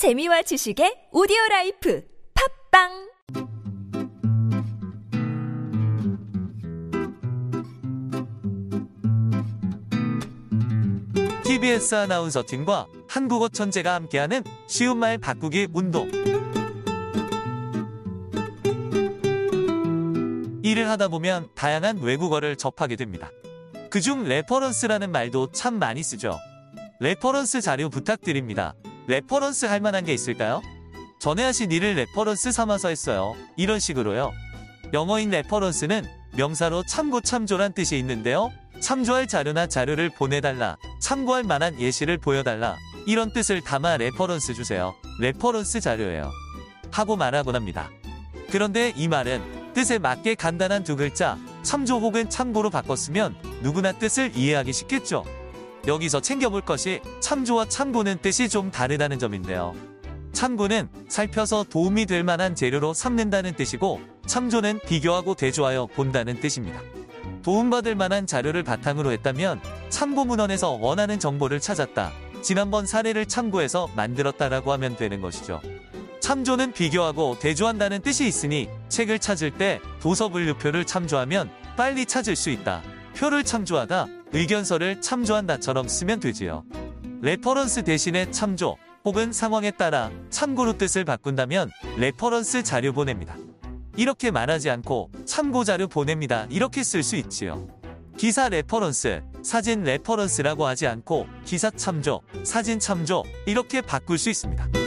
재미와 지식의 오디오 라이프 팟빵 TBS 아나운서 팀과 한국어 천재가 함께하는 쉬운 말 바꾸기 운동. 일을 하다 보면 다양한 외국어를 접하게 됩니다. 그중 reference라는 말도 참 많이 쓰죠. reference 자료 부탁드립니다. reference 할 만한 게 있을까요? 전에 하신 일을 reference 삼아서 했어요. 이런 식으로요. 영어인 reference는 명사로 참고 참조란 뜻이 있는데요. 참조할 자료나 자료를 보내달라, 참고할 만한 예시를 보여달라, 이런 뜻을 담아 reference 주세요. reference 자료예요. 하고 말하곤 합니다. 그런데 이 말은 뜻에 맞게 간단한 두 글자, 참조 혹은 참고로 바꿨으면 누구나 뜻을 이해하기 쉽겠죠. 여기서 챙겨볼 것이 참조와 참고는 뜻이 좀 다르다는 점인데요. 참고는 살펴서 도움이 될 만한 재료로 삼는다는 뜻이고 참조는 비교하고 대조하여 본다는 뜻입니다. 도움받을 만한 자료를 바탕으로 했다면 참고 문헌에서 원하는 정보를 찾았다. 지난번 사례를 참고해서 만들었다라고 하면 되는 것이죠. 참조는 비교하고 대조한다는 뜻이 있으니 책을 찾을 때 도서 분류표를 참조하면 빨리 찾을 수 있다. 표를 참조하다 의견서를 참조한다처럼 쓰면 되지요. reference 대신에 참조 혹은 상황에 따라 참고로 뜻을 바꾼다면 reference 자료 보냅니다. 이렇게 말하지 않고 참고 자료 보냅니다. 이렇게 쓸 수 있지요. 기사 reference, 사진 reference라고 하지 않고 기사 참조, 사진 참조 이렇게 바꿀 수 있습니다.